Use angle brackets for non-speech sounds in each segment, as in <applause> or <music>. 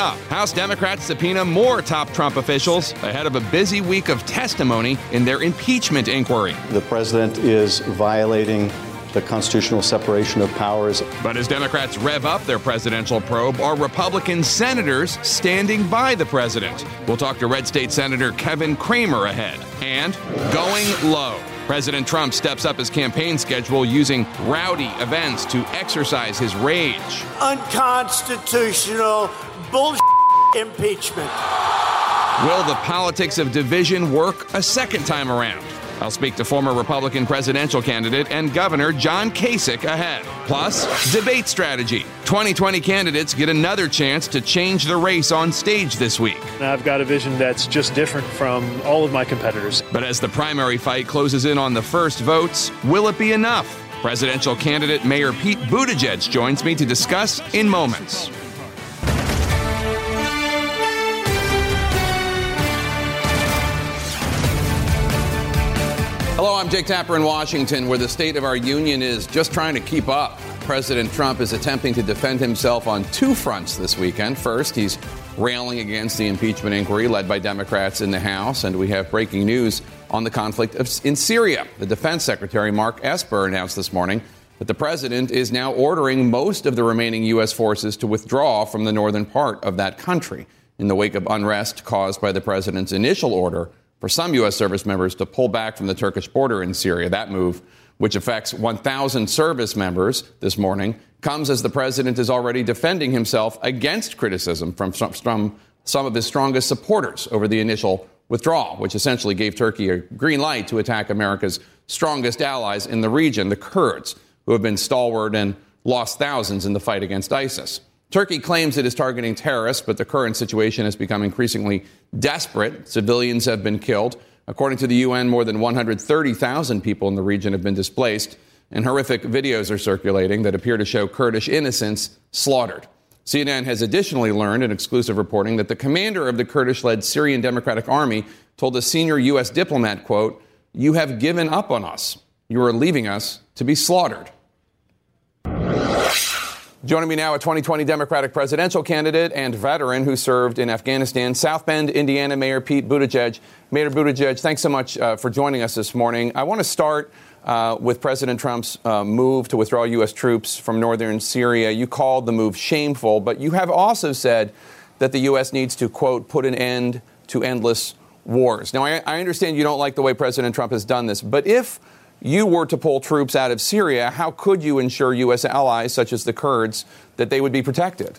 up, House Democrats subpoena more top Trump officials ahead of a busy week of testimony in their impeachment inquiry. The president is violating the constitutional separation of powers. But as Democrats rev up their presidential probe, are Republican senators standing by the president? We'll talk to Red State Senator Kevin Cramer ahead. And going low. President Trump steps up his campaign schedule using rowdy events to exercise his rage. Unconstitutional bullshit impeachment. Will the politics of division work a second time around? I'll speak to former Republican presidential candidate and Governor John Kasich ahead. Plus, debate strategy. 2020 candidates get another chance to change the race on stage this week. I've got a vision that's just different from all of my competitors. But as the primary fight closes in on the first votes, will it be enough? Presidential candidate Mayor Pete Buttigieg joins me to discuss in moments. Hello, I'm Jake Tapper in Washington, where the state of our union is just trying to keep up. President Trump is attempting to defend himself on two fronts this weekend. First, he's railing against the impeachment inquiry led by Democrats in the House, and we have breaking news on the conflict in Syria. The Defense Secretary Mark Esper announced this morning that the president is now ordering most of the remaining U.S. forces to withdraw from the northern part of that country in the wake of unrest caused by the president's initial order for some U.S. service members to pull back from the Turkish border in Syria. That move, which affects 1,000 service members this morning, comes as the president is already defending himself against criticism from, from some of his strongest supporters over the initial withdrawal, which essentially gave Turkey a green light to attack America's strongest allies in the region, the Kurds, who have been stalwart and lost thousands in the fight against ISIS. Turkey claims it is targeting terrorists, but the current situation has become increasingly desperate. Civilians have been killed. According to the UN, more than 130,000 people in the region have been displaced, and horrific videos are circulating that appear to show Kurdish innocents slaughtered. CNN has additionally learned in exclusive reporting that the commander of the Kurdish led Syrian Democratic Army told a senior U.S. diplomat, quote, You have given up on us. You are leaving us to be slaughtered. Joining me now, a 2020 Democratic presidential candidate and veteran who served in Afghanistan, South Bend, Indiana Mayor Pete Buttigieg. Mayor Buttigieg, thanks so much uh, for joining us this morning. I want to start uh, with President Trump's uh, move to withdraw U.S. troops from northern Syria. You called the move shameful, but you have also said that the U.S. needs to, quote, put an end to endless wars. Now, I, I understand you don't like the way President Trump has done this, but if you were to pull troops out of Syria, how could you ensure U.S. allies, such as the Kurds, that they would be protected?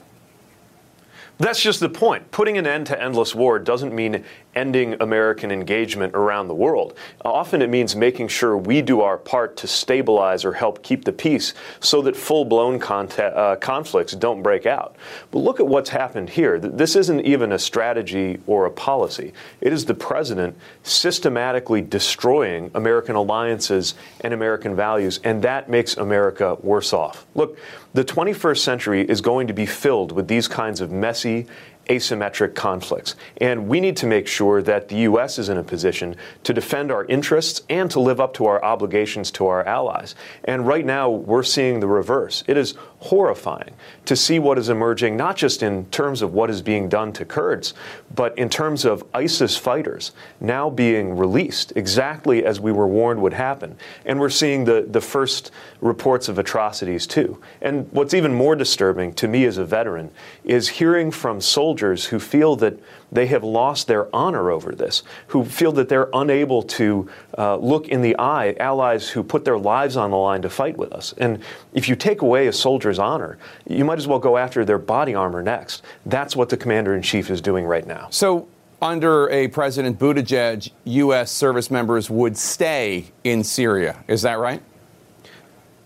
That's just the point. Putting an end to endless war doesn't mean ending American engagement around the world. Often it means making sure we do our part to stabilize or help keep the peace so that full blown uh, conflicts don't break out. But look at what's happened here. This isn't even a strategy or a policy, it is the president systematically destroying American alliances and American values, and that makes America worse off. Look, the 21st century is going to be filled with these kinds of messy asymmetric conflicts. And we need to make sure that the U.S. is in a position to defend our interests and to live up to our obligations to our allies. And right now, we're seeing the reverse. It is horrifying to see what is emerging, not just in terms of what is being done to Kurds, but in terms of ISIS fighters now being released, exactly as we were warned would happen. And we're seeing the, the first reports of atrocities, too. And what's even more disturbing to me as a veteran is hearing from soldiers who feel that they have lost their honor over this, who feel that they're unable to uh, look in the eye allies who put their lives on the line to fight with us. And if you take away a soldier's honor, you might as well go after their body armor next. That's what the commander in chief is doing right now. So, under a President Buttigieg, U.S. service members would stay in Syria. Is that right?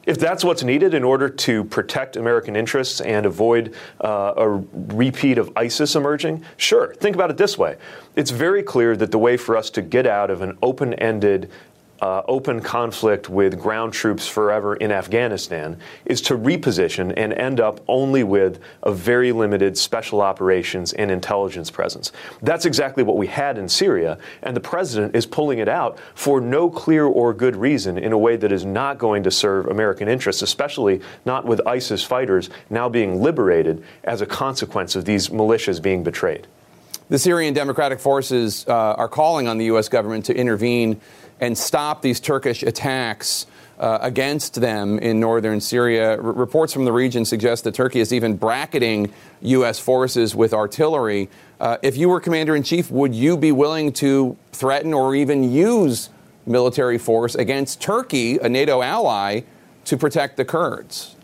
If that's what's needed in order to protect American interests and avoid uh, a repeat of ISIS emerging, sure. Think about it this way. It's very clear that the way for us to get out of an open ended uh, open conflict with ground troops forever in Afghanistan is to reposition and end up only with a very limited special operations and intelligence presence. That's exactly what we had in Syria, and the president is pulling it out for no clear or good reason in a way that is not going to serve American interests, especially not with ISIS fighters now being liberated as a consequence of these militias being betrayed. The Syrian Democratic Forces uh, are calling on the U.S. government to intervene and stop these Turkish attacks uh, against them in northern Syria. R- reports from the region suggest that Turkey is even bracketing U.S. forces with artillery. Uh, if you were commander in chief, would you be willing to threaten or even use military force against Turkey, a NATO ally, to protect the Kurds?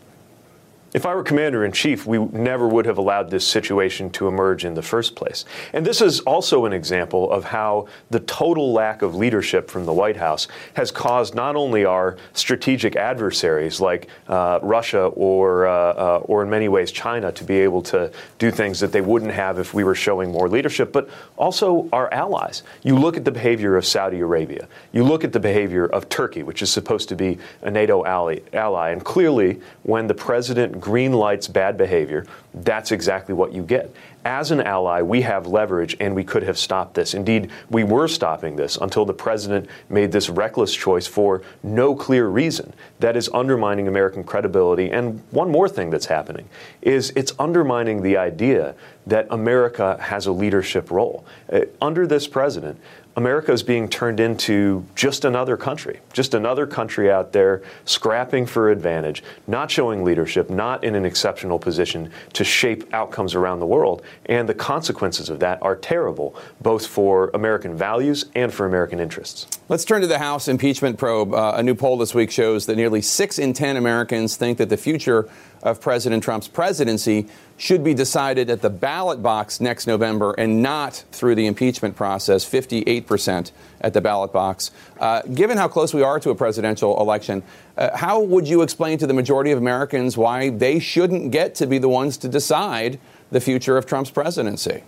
If I were commander in chief, we never would have allowed this situation to emerge in the first place. And this is also an example of how the total lack of leadership from the White House has caused not only our strategic adversaries like uh, Russia or, uh, uh, or in many ways China to be able to do things that they wouldn't have if we were showing more leadership, but also our allies. You look at the behavior of Saudi Arabia. You look at the behavior of Turkey, which is supposed to be a NATO ally, ally and clearly when the president green lights bad behavior, that's exactly what you get. As an ally, we have leverage and we could have stopped this. Indeed, we were stopping this until the president made this reckless choice for no clear reason that is undermining American credibility. And one more thing that's happening is it's undermining the idea that America has a leadership role. Uh, under this president, America is being turned into just another country, just another country out there scrapping for advantage, not showing leadership, not in an exceptional position to shape outcomes around the world. And the consequences of that are terrible, both for American values and for American interests. Let's turn to the House impeachment probe. Uh, a new poll this week shows that nearly six in 10 Americans think that the future of President Trump's presidency should be decided at the ballot box next November and not through the impeachment process, 58% at the ballot box. Uh, given how close we are to a presidential election, uh, how would you explain to the majority of Americans why they shouldn't get to be the ones to decide the future of Trump's presidency?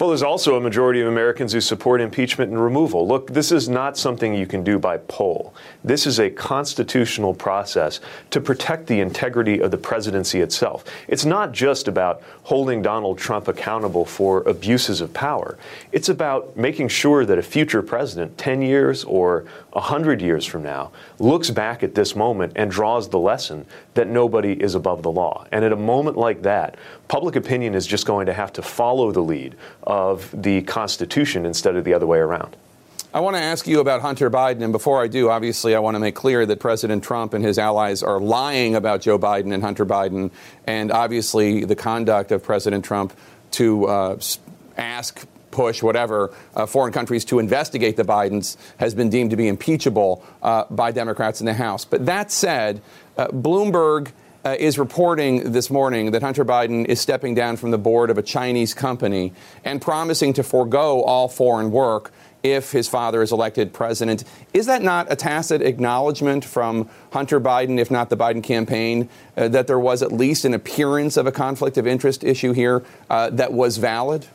Well, there's also a majority of Americans who support impeachment and removal. Look, this is not something you can do by poll. This is a constitutional process to protect the integrity of the presidency itself. It's not just about holding Donald Trump accountable for abuses of power. It's about making sure that a future president, 10 years or 100 years from now, looks back at this moment and draws the lesson that nobody is above the law. And at a moment like that, public opinion is just going to have to follow the lead of the Constitution instead of the other way around. I want to ask you about Hunter Biden. And before I do, obviously, I want to make clear that President Trump and his allies are lying about Joe Biden and Hunter Biden. And obviously, the conduct of President Trump to uh, ask, push, whatever, uh, foreign countries to investigate the Bidens has been deemed to be impeachable uh, by Democrats in the House. But that said, uh, Bloomberg uh, is reporting this morning that Hunter Biden is stepping down from the board of a Chinese company and promising to forego all foreign work if his father is elected president. Is that not a tacit acknowledgement from Hunter Biden, if not the Biden campaign, uh, that there was at least an appearance of a conflict of interest issue here uh, that was valid?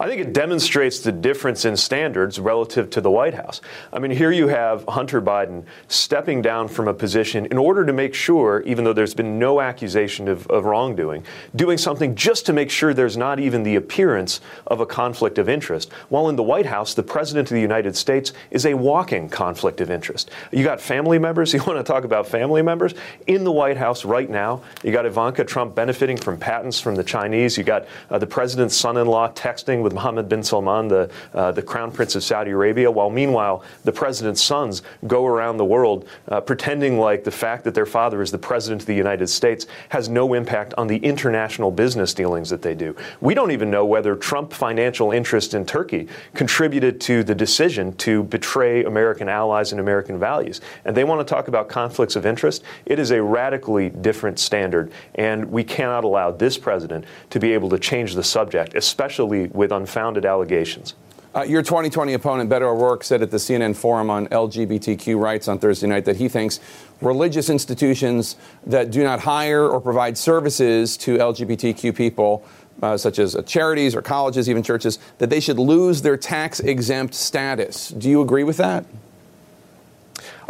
I think it demonstrates the difference in standards relative to the White House. I mean, here you have Hunter Biden stepping down from a position in order to make sure, even though there's been no accusation of, of wrongdoing, doing something just to make sure there's not even the appearance of a conflict of interest. While in the White House, the President of the United States is a walking conflict of interest. You got family members, <laughs> you want to talk about family members? In the White House right now, you got Ivanka Trump benefiting from patents from the Chinese, you got uh, the President's son in law texting with with Mohammed bin Salman, the, uh, the crown prince of Saudi Arabia, while meanwhile the president's sons go around the world uh, pretending like the fact that their father is the president of the United States has no impact on the international business dealings that they do. We don't even know whether Trump financial interest in Turkey contributed to the decision to betray American allies and American values. And they want to talk about conflicts of interest. It is a radically different standard, and we cannot allow this president to be able to change the subject, especially with unfounded allegations. Uh, your 2020 opponent, Beto O'Rourke, said at the CNN Forum on LGBTQ rights on Thursday night that he thinks religious institutions that do not hire or provide services to LGBTQ people, uh, such as uh, charities or colleges, even churches, that they should lose their tax exempt status. Do you agree with that?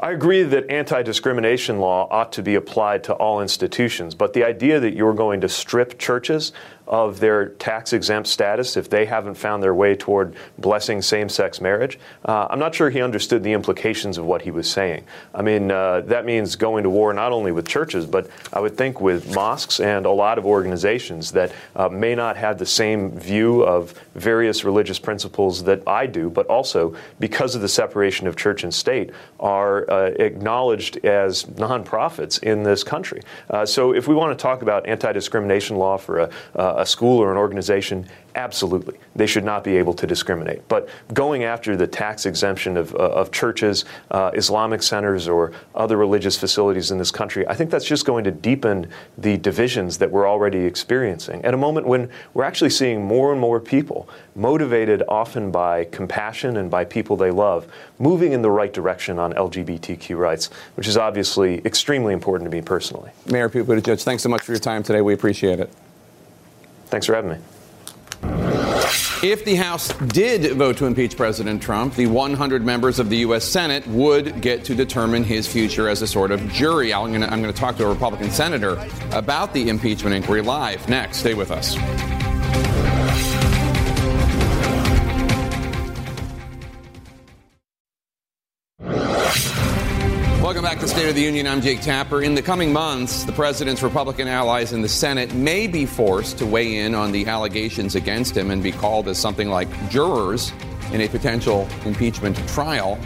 I agree that anti discrimination law ought to be applied to all institutions, but the idea that you're going to strip churches of their tax exempt status if they haven't found their way toward blessing same sex marriage. Uh, I'm not sure he understood the implications of what he was saying. I mean, uh, that means going to war not only with churches, but I would think with mosques and a lot of organizations that uh, may not have the same view of various religious principles that I do, but also because of the separation of church and state are uh, acknowledged as nonprofits in this country. Uh, so if we want to talk about anti discrimination law for a, uh, a school or an organization, absolutely. They should not be able to discriminate. But going after the tax exemption of, uh, of churches, uh, Islamic centers, or other religious facilities in this country, I think that's just going to deepen the divisions that we're already experiencing at a moment when we're actually seeing more and more people, motivated often by compassion and by people they love, moving in the right direction on LGBTQ rights, which is obviously extremely important to me personally. Mayor Pete Buttigieg, thanks so much for your time today. We appreciate it. Thanks for having me. If the House did vote to impeach President Trump, the 100 members of the U.S. Senate would get to determine his future as a sort of jury. I'm going to talk to a Republican senator about the impeachment inquiry live next. Stay with us. State of the Union. I'm Jake Tapper. In the coming months, the president's Republican allies in the Senate may be forced to weigh in on the allegations against him and be called as something like jurors in a potential impeachment trial.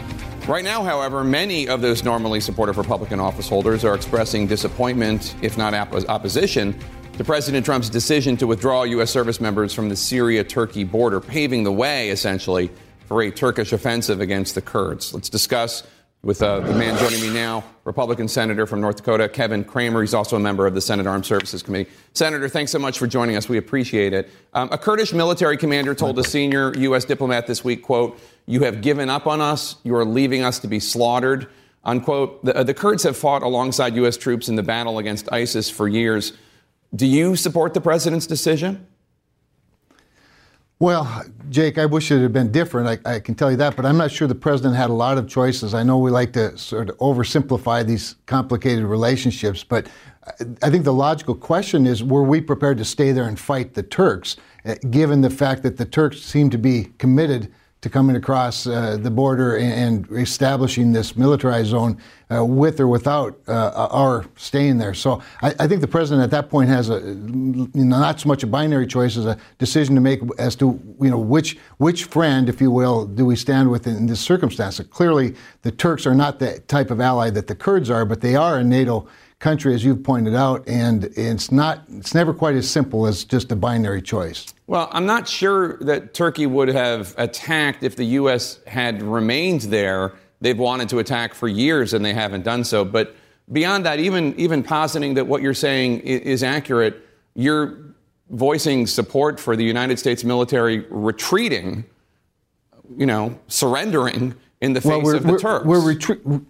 Right now, however, many of those normally supportive Republican office holders are expressing disappointment, if not opposition, to President Trump's decision to withdraw U.S. service members from the Syria Turkey border, paving the way, essentially, for a Turkish offensive against the Kurds. Let's discuss with uh, the man joining me now, Republican Senator from North Dakota, Kevin Cramer. He's also a member of the Senate Armed Services Committee. Senator, thanks so much for joining us. We appreciate it. Um, a Kurdish military commander told a senior U.S. diplomat this week, quote, you have given up on us. You are leaving us to be slaughtered, unquote. The, uh, the Kurds have fought alongside U.S. troops in the battle against ISIS for years. Do you support the president's decision? Well, Jake, I wish it had been different. I, I, can tell you that, but I'm not sure the president had a lot of choices. I know we like to sort of oversimplify these complicated relationships, but I think the logical question is were we prepared to stay there and fight the Turks, eh, given the fact that the Turks seem to be committed to coming across uh, the border and, establishing this militarized zone uh, with or without uh, our staying there. So I, I, think the president at that point has a you know, not so much a binary choice as a decision to make as to you know which which friend, if you will, do we stand with in this circumstance. So clearly, the Turks are not the type of ally that the Kurds are, but they are a NATO country, as you've pointed out, and it's not it's never quite as simple as just a binary choice. Well, I'm not sure that Turkey would have attacked if the U.S. had remained there. They've wanted to attack for years and they haven't done so. But beyond that, even even positing that what you're saying is accurate, you're voicing support for the United States military retreating, you know, surrendering in the face well, of the Turks. We're retreating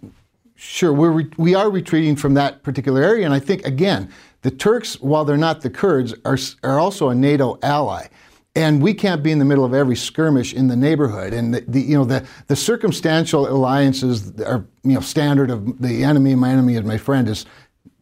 Sure, we're re- we are retreating from that particular area, and I think again, the Turks, while they're not the Kurds, are are also a NATO ally, and we can't be in the middle of every skirmish in the neighborhood. And the, the you know the the circumstantial alliances are you know standard of the enemy, my enemy is my friend is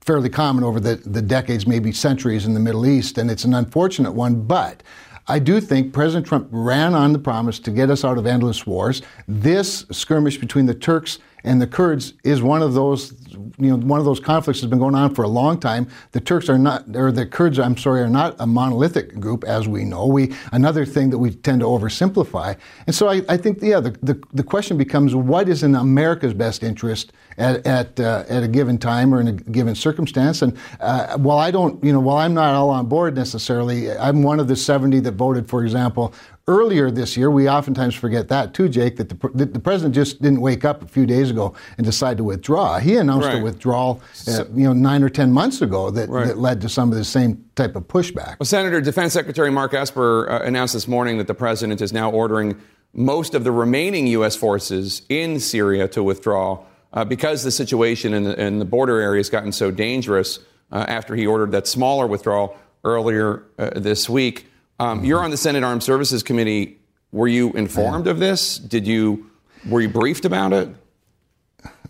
fairly common over the, the decades, maybe centuries in the Middle East, and it's an unfortunate one, but. I do think President Trump ran on the promise to get us out of endless wars. This skirmish between the Turks and the Kurds is one of those. You know, one of those conflicts has been going on for a long time. The Turks are not, or the Kurds, I'm sorry, are not a monolithic group, as we know. We another thing that we tend to oversimplify, and so I, I think, yeah, the, the the question becomes, what is in America's best interest at at, uh, at a given time or in a given circumstance? And uh, while I don't, you know, while I'm not all on board necessarily, I'm one of the 70 that voted, for example, earlier this year. We oftentimes forget that too, Jake, that the, the, the, president just didn't wake up a few days ago and decide to withdraw. He announced right. a withdrawal, uh, you know, nine or ten months ago that, right. that, led to some of the same type of pushback. Well, Senator, Defense Secretary Mark Esper uh, announced this morning that the president is now ordering most of the remaining U.S. forces in Syria to withdraw uh, because the situation in the, in the, border area has gotten so dangerous uh, after he ordered that smaller withdrawal earlier uh, this week. Um. You're on the Senate Armed Services Committee. Were you informed of this? Did you were you briefed about it?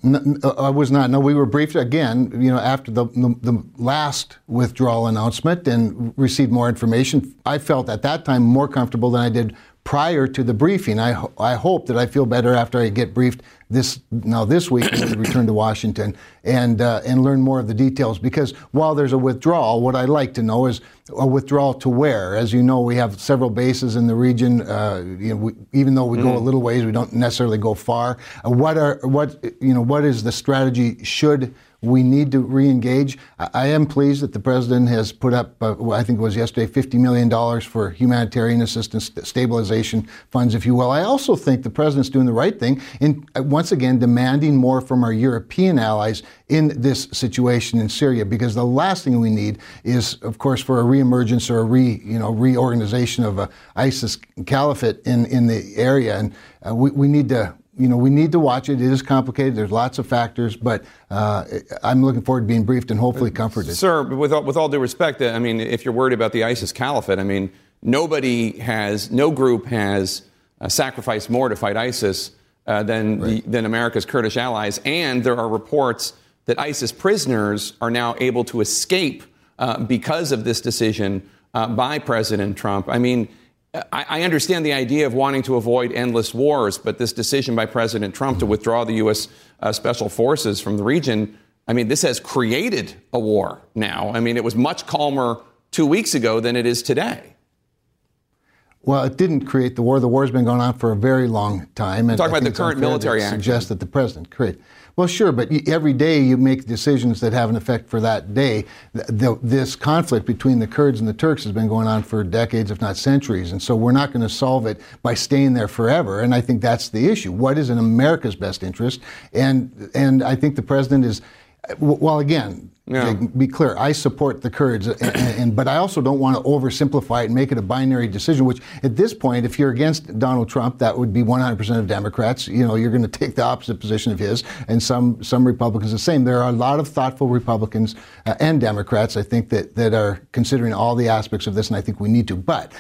No, I was not. No, we were briefed again. You know, after the, the, the last withdrawal announcement and received more information. I felt at that time more comfortable than I did prior to the briefing. I, I hope that I feel better after I get briefed this now this week when we return to Washington and uh, and learn more of the details. Because while there's a withdrawal, what I'd like to know is a withdrawal to where. As you know, we have several bases in the region. Uh, you know, we, even though we mm. go a mm. little ways, we don't necessarily go far. Uh, what are what you know? What is the strategy? Should we need to re-engage. I am pleased that the president has put up, uh, I think it was yesterday, $50 million for humanitarian assistance, stabilization funds, if you will. I also think the president's doing the right thing in, uh, once again, demanding more from our European allies in this situation in Syria, because the last thing we need is, of course, for a reemergence or a re, you know, reorganization of a ISIS caliphate in, in the area. And uh, we, we need to you know, we need to watch it. It is complicated. There's lots of factors, but uh, I'm looking forward to being briefed and hopefully comforted. Sir, with all, with all due respect, I mean, if you're worried about the ISIS caliphate, I mean, nobody has, no group has uh, sacrificed more to fight ISIS uh, than, right. the, than America's Kurdish allies. And there are reports that ISIS prisoners are now able to escape uh, because of this decision uh, by President Trump. I mean, I understand the idea of wanting to avoid endless wars, but this decision by President Trump to withdraw the U.S. Uh, special forces from the region, I mean, this has created a war now. I mean, it was much calmer two weeks ago than it is today. Well, it didn't create the war. The war's been going on for a very long time. And Talk about the current military action. Suggest that the president created. Well, sure, but every day you make decisions that have an effect for that day. The, this conflict between the Kurds and the Turks has been going on for decades, if not centuries, and so we're not going to solve it by staying there forever. And I think that's the issue. What is in America's best interest? And and I think the president is well, again, yeah. be clear. I support the Kurds, and, and, but I also don't want to oversimplify it and make it a binary decision. Which, at this point, if you're against Donald Trump, that would be 100% of Democrats. You know, you're going <laughs> to take the opposite position of his, and some some Republicans the same. There are a lot of thoughtful Republicans uh, and Democrats, I think, that that are considering all the aspects of this, and I think we need to. But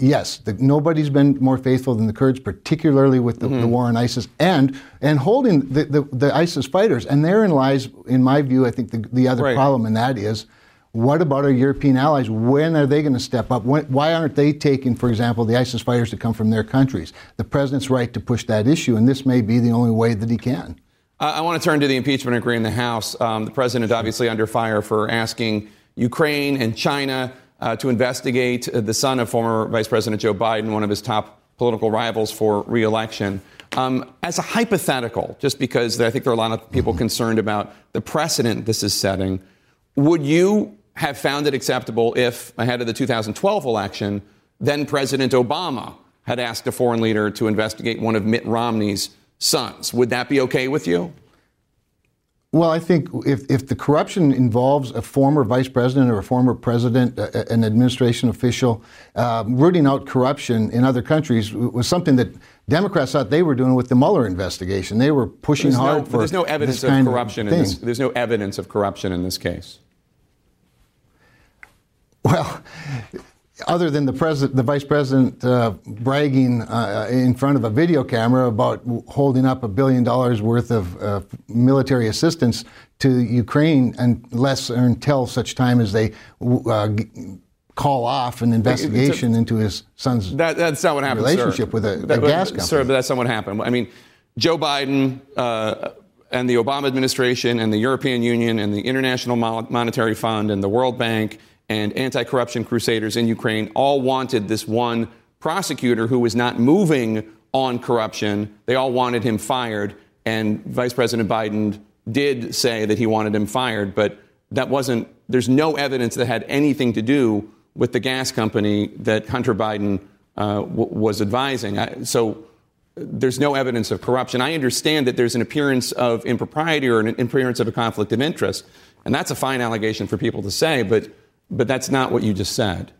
yes, the, nobody's been more faithful than the Kurds, particularly with the, mm-hmm. the war on ISIS and and holding the, the, the, ISIS fighters. And therein lies, in my view, I think the, the other right. problem, and that is. What about our European allies? When are they going to step up? When, why aren't they taking, for example, the ISIS fighters to come from their countries? The president's right to push that issue, and this may be the only way that he can. Uh, I want to turn to the impeachment inquiry in the House. Um, the president obviously under fire for asking Ukraine and China uh, to investigate the son of former Vice President Joe Biden, one of his top political rivals for reelection. Um, as a hypothetical, just because I think there are a lot of people concerned about the precedent this is setting, would you have found it acceptable if, ahead of the 2012 election, then President Obama had asked a foreign leader to investigate one of Mitt Romney's sons? Would that be okay with you? Well, I think if, if the corruption involves a former vice president or a former president, an administration official, uh, rooting out corruption in other countries was something that Democrats thought they were doing with the Mueller investigation. They were pushing there's hard no, for. There's no evidence of corruption of in this. There's no evidence of corruption in this case. Well, other than the president, the vice president uh, bragging uh, in front of a video camera about holding up a billion dollars worth of uh, military assistance to Ukraine, unless or until such time as they uh, call off an investigation a, into his son's that, that's not what happened, relationship sir. with a, that, a gas company. Sir, but that's not what happened. I mean, Joe Biden uh, and the Obama administration and the European Union and the International Monetary Fund and the World Bank and anti corruption crusaders in Ukraine all wanted this one prosecutor who was not moving on corruption. They all wanted him fired. And Vice President Biden did say that he wanted him fired, but that wasn't, there's no evidence that had anything to do with the gas company that Hunter Biden uh, w- was advising. I, so there's no evidence of corruption. I understand that there's an appearance of impropriety or an appearance of a conflict of interest, and that's a fine allegation for people to say, but, but that's not what you just said.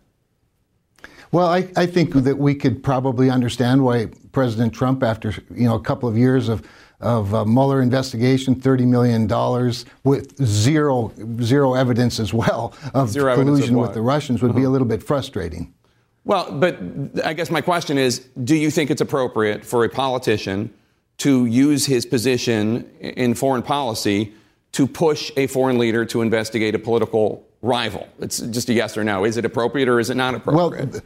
Well, I, I think that we could probably understand why President Trump, after you know a couple of years of of uh, Mueller investigation, $30 million with zero, zero evidence as well of zero collusion of with the Russians would uh-huh. be a uh-huh. little bit frustrating. Well, but I guess my question is do you think it's appropriate for a politician to use his position in foreign policy to push a foreign leader to investigate a political rival? It's just a yes or no. Is it appropriate or is it not appropriate? Well,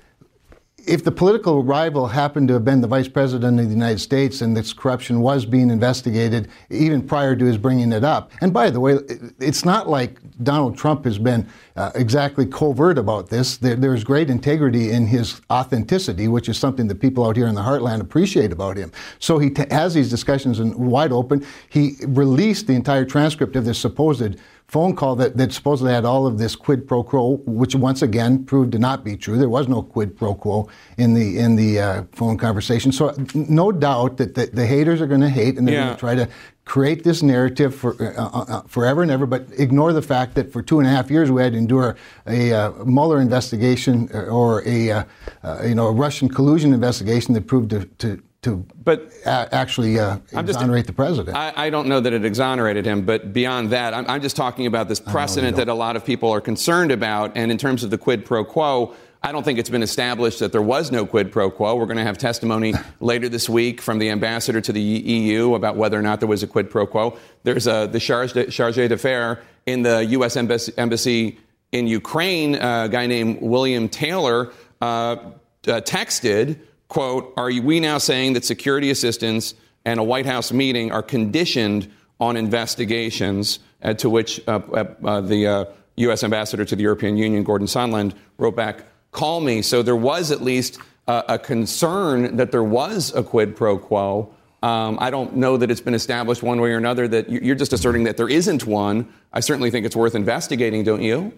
if the political rival happened to have been the vice president of the United States and this corruption was being investigated even prior to his bringing it up, and by the way, it's not like Donald Trump has been uh, exactly covert about this. There, there's great integrity in his authenticity, which is something that people out here in the heartland appreciate about him. So he t- has these discussions in wide open. He released the entire transcript of this supposed phone call that, that supposedly had all of this quid pro quo, which once again proved to not be true. There was no quid pro quo in the in the uh, phone conversation. So no doubt that the, the haters are going to hate and they're yeah. going to try to create this narrative for uh, uh, uh, forever and ever, but ignore the fact that for two and a half years we had to endure a uh, Mueller investigation uh, or a uh, you know a Russian collusion investigation that proved to, to to but a- actually uh, exonerate just, the president. I, I, don't know that it exonerated him, but beyond that, I'm, I'm just talking about this precedent that a lot of people are concerned about. And in terms of the quid pro quo, I don't think it's been established that there was no quid pro quo. We're going to have testimony <laughs> later this week from the ambassador to the EU about whether or not there was a quid pro quo. There's a, the charge, charge d'affaires in the U.S. embassy, embassy in Ukraine, a guy named William Taylor uh, uh, texted quote, are we now saying that security assistance and a White House meeting are conditioned on investigations, uh, to which uh, uh, uh the U.S. Uh, ambassador to the European Union, Gordon Sondland, wrote back, call me. So there was at least a concern that there was a quid pro quo. Um, I don't know that it's been established one way or another that you're just asserting that there isn't one. I certainly think it's worth investigating, don't you?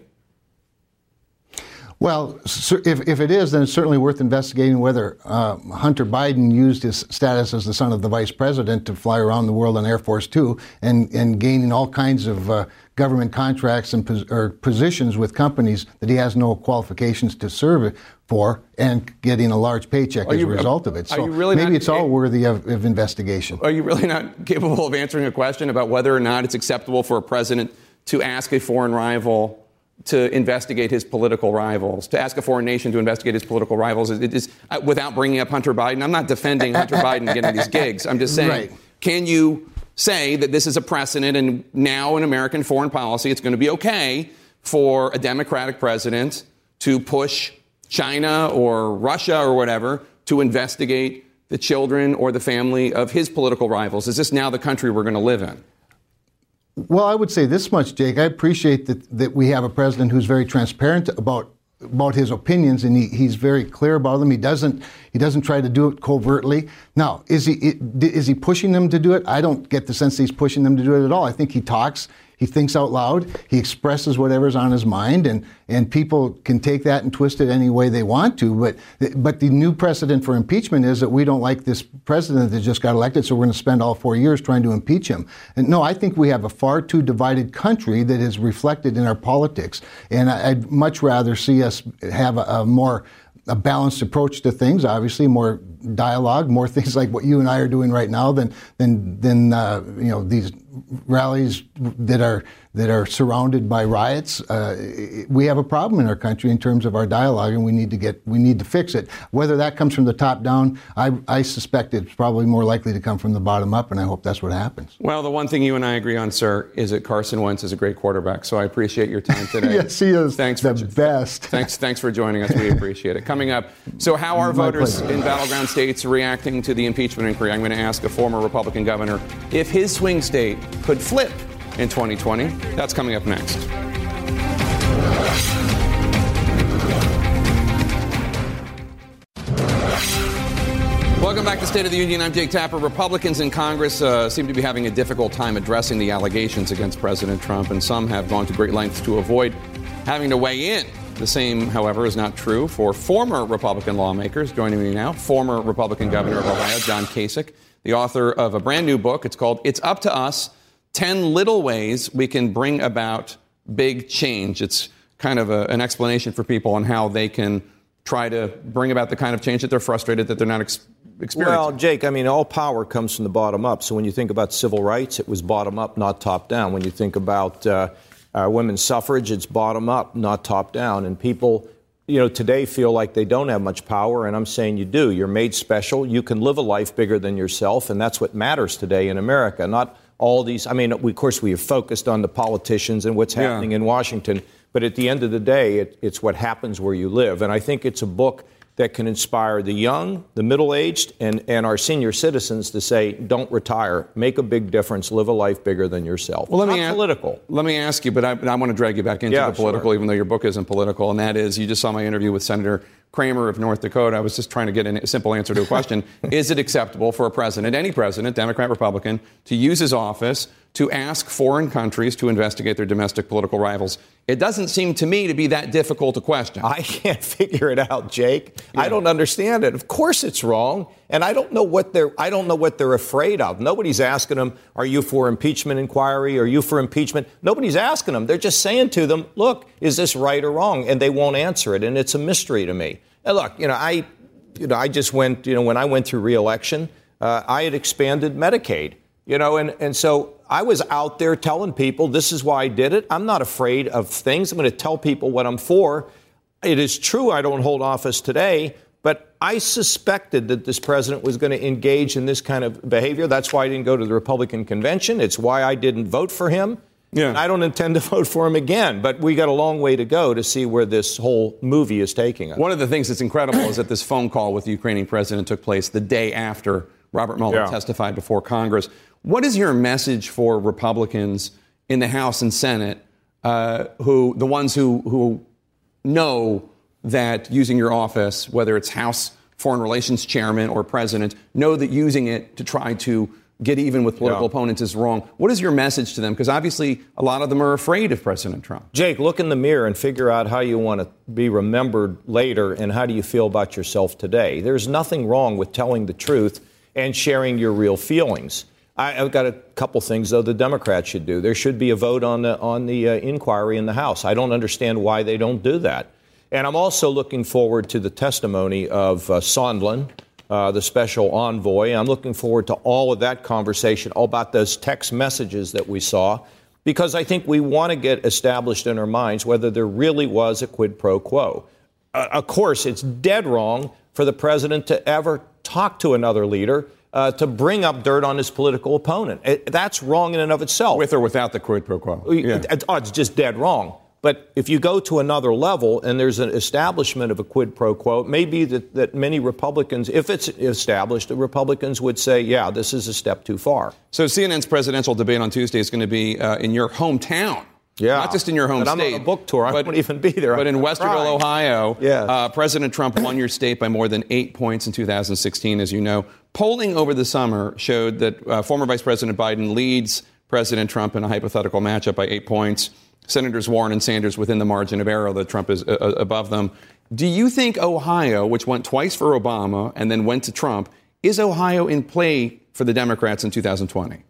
Well, if, if it is, then it's certainly worth investigating whether uh, Hunter Biden used his status as the son of the vice president to fly around the world on Air Force Two and, and gaining all kinds of uh, government contracts and pos- or positions with companies that he has no qualifications to serve for and getting a large paycheck as a result of it. So really maybe it's all worthy of, of investigation. Are you really not capable of answering a question about whether or not it's acceptable for a president to ask a foreign rival to investigate his political rivals, to ask a foreign nation to investigate his political rivals it is, uh, without bringing up Hunter Biden. I'm not defending Hunter Biden getting these gigs. I'm just saying, right. can you say that this is a precedent and now in American foreign policy it's going to be okay for a Democratic president to push China or Russia or whatever to investigate the children or the family of his political rivals? Is this now the country we're going to live in? Well, I would say this much, Jake. I appreciate that, that we have a president who's very transparent about about his opinions and he, he's very clear about them. He doesn't he doesn't try to do it covertly. Now, is he is he pushing them to do it? I don't get the sense he's pushing them to do it at all. I think he talks he thinks out loud. He expresses whatever's on his mind, and, and people can take that and twist it any way they want to. But, but the new precedent for impeachment is that we don't like this president that just got elected, so we're going to spend all four years trying to impeach him. And no, I think we have a far too divided country that is reflected in our politics. And I'd much rather see us have a, a more a balanced approach to things. Obviously, more dialogue, more <laughs> things like what you and I are doing right now than than than uh, you know these rallies that are that are surrounded by riots. Uh, we have a problem in our country in terms of our dialogue, and we need to get we need to fix it. Whether that comes from the top down, I, I suspect it's probably more likely to come from the bottom up, and I hope that's what happens. Well, the one thing you and I agree on, sir, is that Carson Wentz is a great quarterback. So I appreciate your time today. <laughs> yes, he is. Thanks the for, best. Thanks, thanks for joining us. We appreciate it. Coming up, so how are My voters pleasure. in battleground states reacting to the impeachment inquiry? I'm going to ask a former Republican governor if his swing state could flip in 2020. That's coming up next. Welcome back to State of the Union. I'm Jake Tapper. Republicans in Congress uh, seem to be having a difficult time addressing the allegations against President Trump, and some have gone to great lengths to avoid having to weigh in. The same, however, is not true for former Republican lawmakers. Joining me now, former Republican governor of Ohio, John Kasich, the author of a brand new book. It's called It's Up to Us 10 Little Ways We Can Bring About Big Change. It's kind of a, an explanation for people on how they can try to bring about the kind of change that they're frustrated that they're not ex- experiencing. Well, Jake, I mean, all power comes from the bottom up. So when you think about civil rights, it was bottom up, not top down. When you think about uh, uh, women's suffrage, it's bottom up, not top down. And people, you know, today feel like they don't have much power, and I'm saying you do. You're made special. You can live a life bigger than yourself, and that's what matters today in America. Not all these. I mean, we, of course, we have focused on the politicians and what's happening Yeah. in Washington, but at the end of the day, it, it's what happens where you live. And I think it's a book that can inspire the young, the middle aged, and, and our senior citizens to say, don't retire, make a big difference, live a life bigger than yourself. Well, let me Not a- political. Let me ask you, but I, I want to drag you back into Yeah, the political, sure. even though your book isn't political. And that is, you just saw my interview with Senator Cramer of North Dakota. I was just trying to get a simple answer to a question: <laughs> Is it acceptable for a president, any president, Democrat, Republican, to use his office to ask foreign countries to investigate their domestic political rivals? It doesn't seem to me to be that difficult a question. I can't <laughs> figure it out, Jake. I don't understand it. Of course it's wrong, and I don't know what they're I don't know what they're afraid of. Nobody's asking them, "Are you for impeachment inquiry? Are you for impeachment?" Nobody's asking them. They're just saying to them, "Look, is this right or wrong?" And they won't answer it, and it's a mystery to me. And look, you know, I you know, I just went, you know, when I went through reelection, uh, I had expanded Medicaid, you know, and, and so I was out there telling people this is why I did it. I'm not afraid of things. I'm going to tell people what I'm for. It is true I don't hold office today, but I suspected that this president was going to engage in this kind of behavior. That's why I didn't go to the Republican convention. It's why I didn't vote for him. Yeah. And I don't intend to <laughs> vote for him again, but we got a long way to go to see where this whole movie is taking us. One of the things that's incredible is that this phone call with the Ukrainian president took place the day after Robert Mueller Yeah. testified before Congress. What is your message for Republicans in the House and Senate, uh, who the ones who who know that using your office, whether it's House Foreign Relations Chairman or President, know that using it to try to get even with political Yeah. opponents is wrong. What is your message to them? Because obviously, a lot of them are afraid of President Trump. Jake, look in the mirror and figure out how you want to be remembered later and how do you feel about yourself today. There's nothing wrong with telling the truth and sharing your real feelings. I, I've got a couple things, though, the Democrats should do. There should be a vote on the, on the uh, inquiry in the House. I don't understand why they don't do that. And I'm also looking forward to the testimony of uh, Sondland, uh, the special envoy. I'm looking forward to all of that conversation, all about those text messages that we saw, because I think we want to get established in our minds whether there really was a quid pro quo. Uh, of course, it's dead wrong for the president to ever talk to another leader. Uh, to bring up dirt on his political opponent. It- that's wrong in and of itself. With or without the quid pro quo. Yeah. It- oh, it's just dead wrong. But if you go to another level and there's an establishment of a quid pro quo, it may be that, that many Republicans, if it's established, the Republicans would say, yeah, this is a step too far. So CNN's presidential debate on Tuesday is going to be uh, in your hometown. Yeah. Not just in your home But I'm state. on a book tour. I won't even be there. But in I'm Westerville, crying. Ohio, Yeah. uh, President Trump won your state by more than eight points in 2016, as you know. Polling over the summer showed that uh, former Vice President Biden leads President Trump in a hypothetical matchup by eight points. Senators Warren and Sanders within the margin of error that Trump is uh, uh, above them. Do you think Ohio, which went twice for Obama and then went to Trump, is Ohio in play for the Democrats in 2020?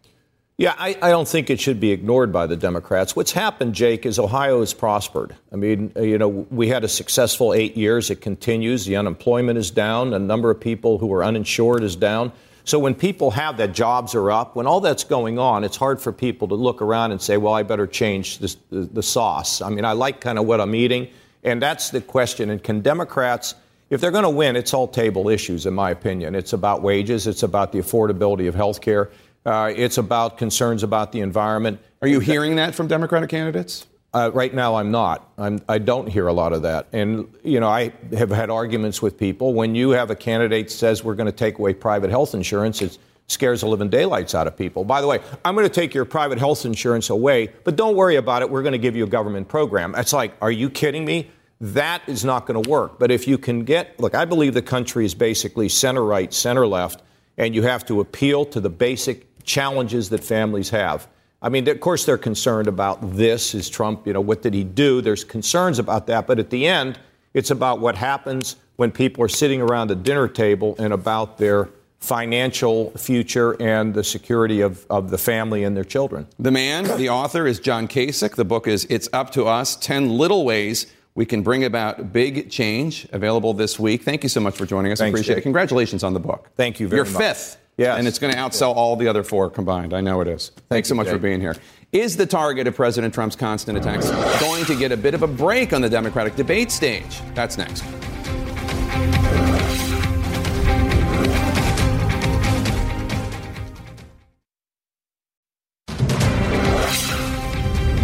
Yeah, I, I don't think it should be ignored by the Democrats. What's happened, Jake, is Ohio has prospered. I mean, you know, we had a successful eight years. It continues. The unemployment is down. The number of people who are uninsured is down. So when people have that, jobs are up. When all that's going on, it's hard for people to look around and say, well, I better change this, the, the sauce. I mean, I like kind of what I'm eating. And that's the question. And can Democrats, if they're going to win, it's all table issues, in my opinion. It's about wages, it's about the affordability of health care. Uh, it's about concerns about the environment. Are you hearing that from Democratic candidates? Uh, right now, I'm not. I'm, I don't hear a lot of that. And, you know, I have had arguments with people. When you have a candidate says we're going to take away private health insurance, it scares the living daylights out of people. By the way, I'm going to take your private health insurance away, but don't worry about it. We're going to give you a government program. It's like, are you kidding me? That is not going to work. But if you can get, look, I believe the country is basically center right, center left, and you have to appeal to the basic challenges that families have. I mean, of course, they're concerned about this. Is Trump, you know, what did he do? There's concerns about that. But at the end, it's about what happens when people are sitting around a dinner table and about their financial future and the security of, of the family and their children. The man, the author, is John Kasich. The book is It's Up to Us 10 Little Ways We Can Bring About Big Change, available this week. Thank you so much for joining us. Thanks, Appreciate Jake. it. Congratulations on the book. Thank you very You're much. fifth. Yes. And it's going to outsell all the other four combined. I know it is. Thanks so you, much for being here. Is the target of President Trump's constant attacks going to get a bit of a break on the Democratic debate stage? That's next.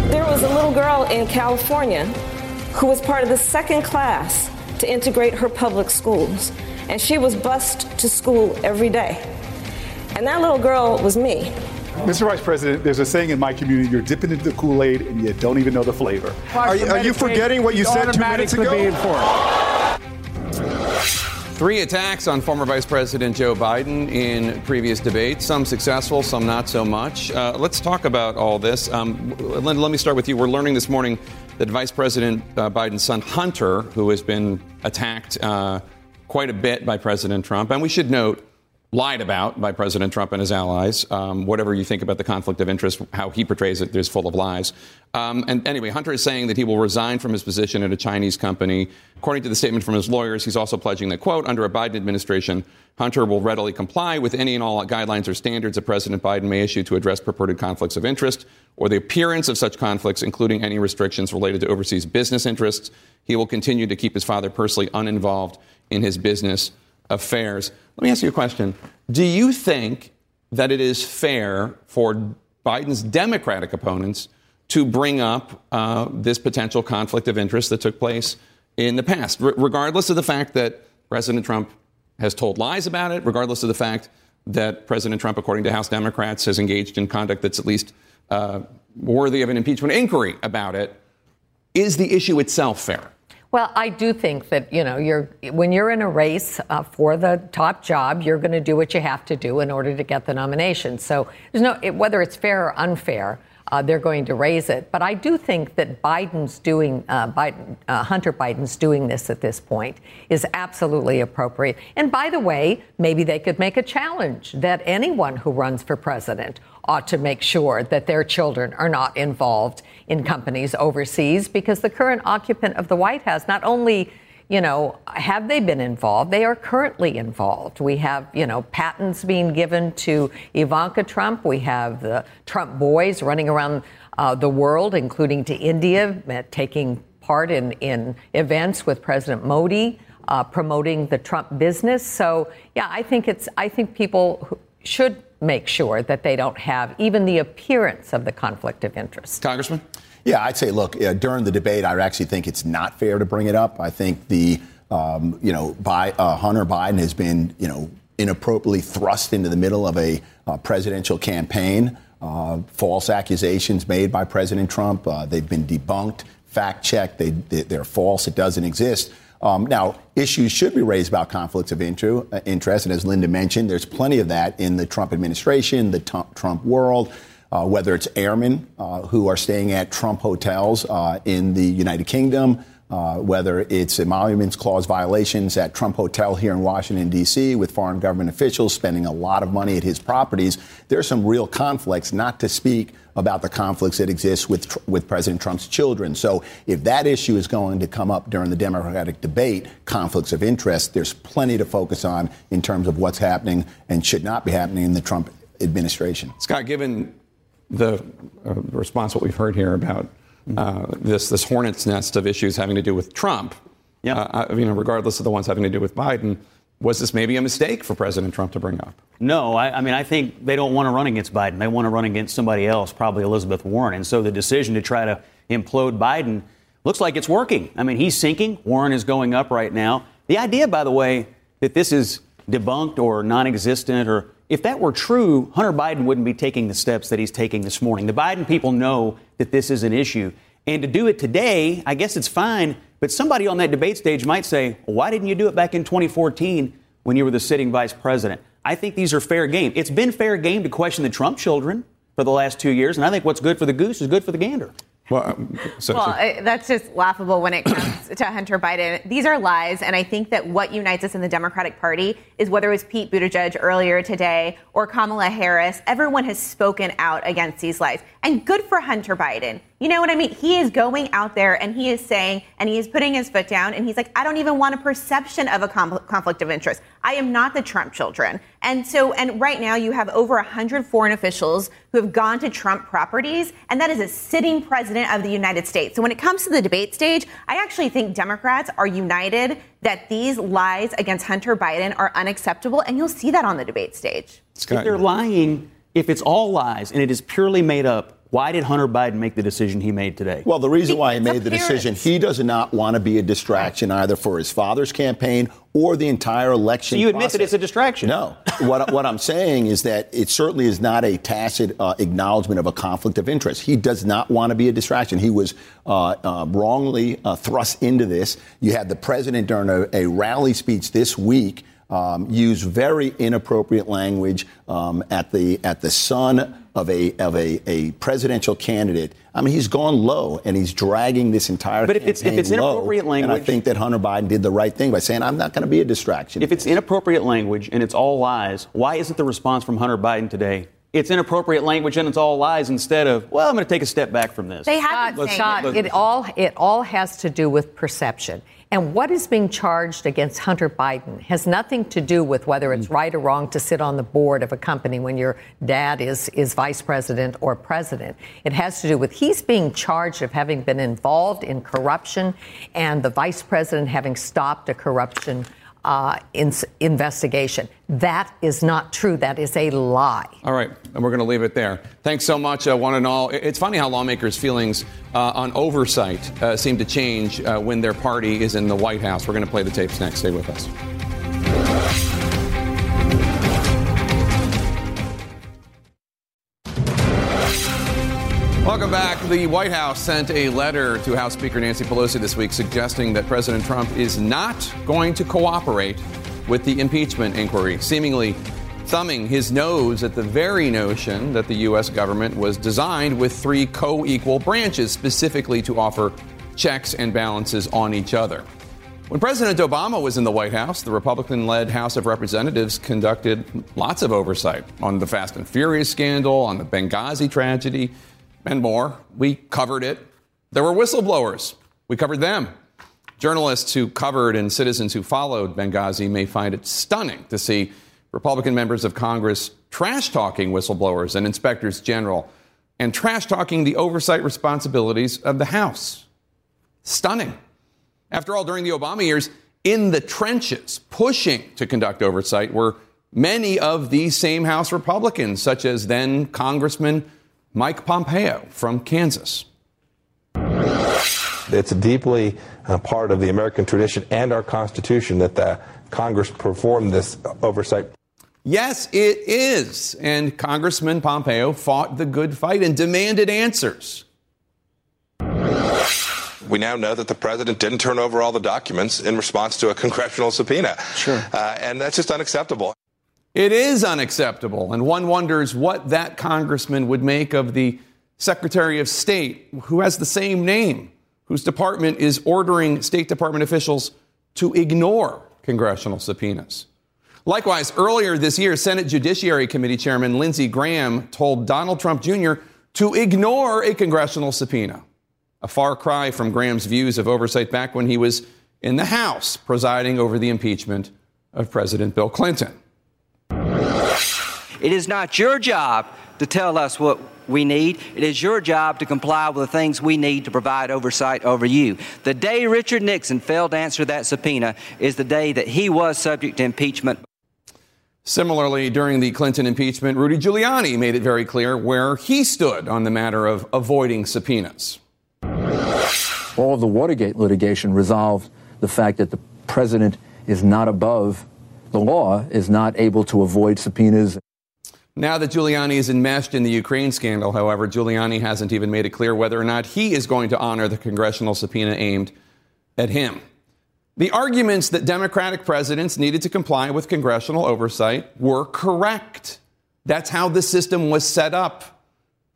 There was a little girl in California who was part of the second class to integrate her public schools, and she was bused to school every day. And that little girl was me. Mr. Vice President, there's a saying in my community you're dipping into the Kool Aid and you don't even know the flavor. Are you, are you forgetting what you said two minutes ago? Three attacks on former Vice President Joe Biden in previous debates, some successful, some not so much. Uh, let's talk about all this. Um, let, let me start with you. We're learning this morning that Vice President uh, Biden's son, Hunter, who has been attacked uh, quite a bit by President Trump, and we should note, lied about by President Trump and his allies. Um, whatever you think about the conflict of interest, how he portrays it, there's full of lies. Um, and anyway, Hunter is saying that he will resign from his position at a Chinese company. According to the statement from his lawyers, he's also pledging that, quote, under a Biden administration, Hunter will readily comply with any and all guidelines or standards that President Biden may issue to address purported conflicts of interest or the appearance of such conflicts, including any restrictions related to overseas business interests. He will continue to keep his father personally uninvolved in his business affairs. Let me ask you a question. Do you think that it is fair for Biden's Democratic opponents to bring up uh, this potential conflict of interest that took place in the past, R- regardless of the fact that President Trump has told lies about it, regardless of the fact that President Trump, according to House Democrats, has engaged in conduct that's at least uh, worthy of an impeachment inquiry about it? Is the issue itself fair? Well, I do think that you know you're when you're in a race uh, for the top job, you're going to do what you have to do in order to get the nomination. So there's no it, whether it's fair or unfair. Uh, they're going to raise it, but I do think that Biden's doing uh, Biden, uh, Hunter Biden's doing this at this point is absolutely appropriate. And by the way, maybe they could make a challenge that anyone who runs for president ought to make sure that their children are not involved in companies overseas because the current occupant of the White House not only you know, have they been involved? They are currently involved. We have, you know, patents being given to Ivanka Trump. We have the Trump boys running around uh, the world, including to India, taking part in, in events with President Modi, uh, promoting the Trump business. So, yeah, I think it's, I think people should make sure that they don't have even the appearance of the conflict of interest. Congressman? Yeah, I'd say, look, uh, during the debate, I actually think it's not fair to bring it up. I think the, um, you know, by, uh, Hunter Biden has been, you know, inappropriately thrust into the middle of a uh, presidential campaign. Uh, false accusations made by President Trump. Uh, they've been debunked, fact checked. They, they, are false. It doesn't exist. Um, now, issues should be raised about conflicts of uh, interest. And as Linda mentioned, there's plenty of that in the Trump administration, the Trump world uh, whether it's airmen uh, who are staying at Trump hotels uh, in the United Kingdom, uh, whether it's emoluments clause violations at Trump Hotel here in Washington, D.C., with foreign government officials spending a lot of money at his properties. There's some real conflicts, not to speak about the conflicts that exist with, with President Trump's children. So if that issue is going to come up during the Democratic debate, conflicts of interest, there's plenty to focus on in terms of what's happening and should not be happening in the Trump administration. Scott, given the uh, response, what we've heard here about uh, this this hornet's nest of issues having to do with Trump, yeah. Uh, you know, regardless of the ones having to do with Biden, was this maybe a mistake for President Trump to bring up? No, I, I mean I think they don't want to run against Biden. They want to run against somebody else, probably Elizabeth Warren. And so the decision to try to implode Biden looks like it's working. I mean he's sinking. Warren is going up right now. The idea, by the way, that this is debunked or non-existent or If that were true, Hunter Biden wouldn't be taking the steps that he's taking this morning. The Biden people know that this is an issue. And to do it today, I guess it's fine. But somebody on that debate stage might say, why didn't you do it back in 2014 when you were the sitting vice president? I think these are fair game. It's been fair game to question the Trump children for the last two years. And I think what's good for the goose is good for the gander. Well, um, so, well so. that's just laughable when it comes <coughs> to Hunter Biden. These are lies, and I think that what unites us in the Democratic Party is whether it was Pete Buttigieg earlier today or Kamala Harris, everyone has spoken out against these lies. And good for Hunter Biden. You know what I mean? He is going out there and he is saying, and he is putting his foot down, and he's like, I don't even want a perception of a conflict of interest. I am not the Trump children. And so, and right now you have over 100 foreign officials who have gone to Trump properties, and that is a sitting president of the United States. So when it comes to the debate stage, I actually think Democrats are united that these lies against Hunter Biden are unacceptable, and you'll see that on the debate stage. Scott, if they're lying, if it's all lies and it is purely made up, why did Hunter Biden make the decision he made today? Well, the reason why he made the decision, he does not want to be a distraction either for his father's campaign or the entire election. So you admit process. that it's a distraction? No. what, what I'm saying is that it certainly is not a tacit uh, acknowledgement of a conflict of interest. He does not want to be a distraction. He was uh, uh, wrongly uh, thrust into this. You had the president during a, a rally speech this week um, use very inappropriate language um, at the at the son of a of a, a presidential candidate. I mean, he's gone low and he's dragging this entire. But if it's if it's inappropriate language, and I think that Hunter Biden did the right thing by saying, "I'm not going to be a distraction." If it's inappropriate language and it's all lies, why isn't the response from Hunter Biden today? It's inappropriate language and it's all lies instead of, well, I'm going to take a step back from this. They haven't, Scott, it all it all has to do with perception. And what is being charged against Hunter Biden has nothing to do with whether it's mm. right or wrong to sit on the board of a company when your dad is, is vice president or president. It has to do with he's being charged of having been involved in corruption and the vice president having stopped a corruption uh, in, investigation. That is not true. That is a lie. All right, and we're going to leave it there. Thanks so much, uh, one and all. It's funny how lawmakers' feelings uh, on oversight uh, seem to change uh, when their party is in the White House. We're going to play the tapes next. Stay with us. Back. The White House sent a letter to House Speaker Nancy Pelosi this week suggesting that President Trump is not going to cooperate with the impeachment inquiry, seemingly thumbing his nose at the very notion that the U.S. government was designed with three co equal branches specifically to offer checks and balances on each other. When President Obama was in the White House, the Republican led House of Representatives conducted lots of oversight on the Fast and Furious scandal, on the Benghazi tragedy and more. We covered it. There were whistleblowers. We covered them. Journalists who covered and citizens who followed Benghazi may find it stunning to see Republican members of Congress trash talking whistleblowers and inspectors general and trash talking the oversight responsibilities of the House. Stunning. After all, during the Obama years, in the trenches, pushing to conduct oversight, were many of these same House Republicans, such as then Congressman Mike Pompeo from Kansas. It's deeply a part of the American tradition and our Constitution that the Congress perform this oversight. Yes, it is. And Congressman Pompeo fought the good fight and demanded answers. We now know that the president didn't turn over all the documents in response to a <laughs> congressional subpoena. Sure. Uh, and that's just unacceptable. It is unacceptable, and one wonders what that congressman would make of the Secretary of State, who has the same name, whose department is ordering State Department officials to ignore congressional subpoenas. Likewise, earlier this year, Senate Judiciary Committee Chairman Lindsey Graham told Donald Trump Jr. to ignore a congressional subpoena. A far cry from Graham's views of oversight back when he was in the House presiding over the impeachment of President Bill Clinton. It is not your job to tell us what we need. It is your job to comply with the things we need to provide oversight over you. The day Richard Nixon failed to answer that subpoena is the day that he was subject to impeachment. Similarly, during the Clinton impeachment, Rudy Giuliani made it very clear where he stood on the matter of avoiding subpoenas. All of the Watergate litigation resolved the fact that the president is not above the law, is not able to avoid subpoenas. Now that Giuliani is enmeshed in the Ukraine scandal, however, Giuliani hasn't even made it clear whether or not he is going to honor the congressional subpoena aimed at him. The arguments that Democratic presidents needed to comply with congressional oversight were correct. That's how the system was set up.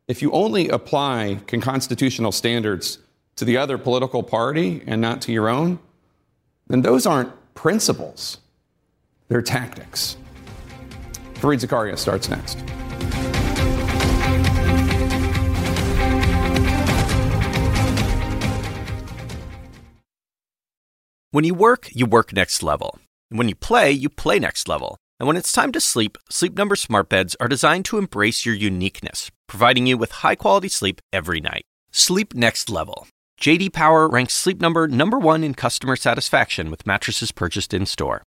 If you only apply constitutional standards to the other political party and not to your own, then those aren't principles, they're tactics. Fareed Zakaria starts next. When you work, you work next level. And when you play, you play next level. And when it's time to sleep, Sleep Number smart beds are designed to embrace your uniqueness, providing you with high-quality sleep every night. Sleep next level. JD Power ranks Sleep Number number 1 in customer satisfaction with mattresses purchased in-store.